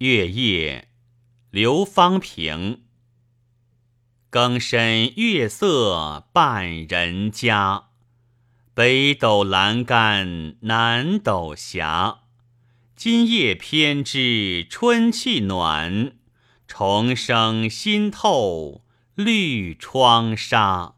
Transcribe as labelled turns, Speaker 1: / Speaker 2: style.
Speaker 1: 月夜，刘方平。更深月色半人家，北斗阑干南斗斜。今夜偏知春气暖，虫声新透绿窗纱。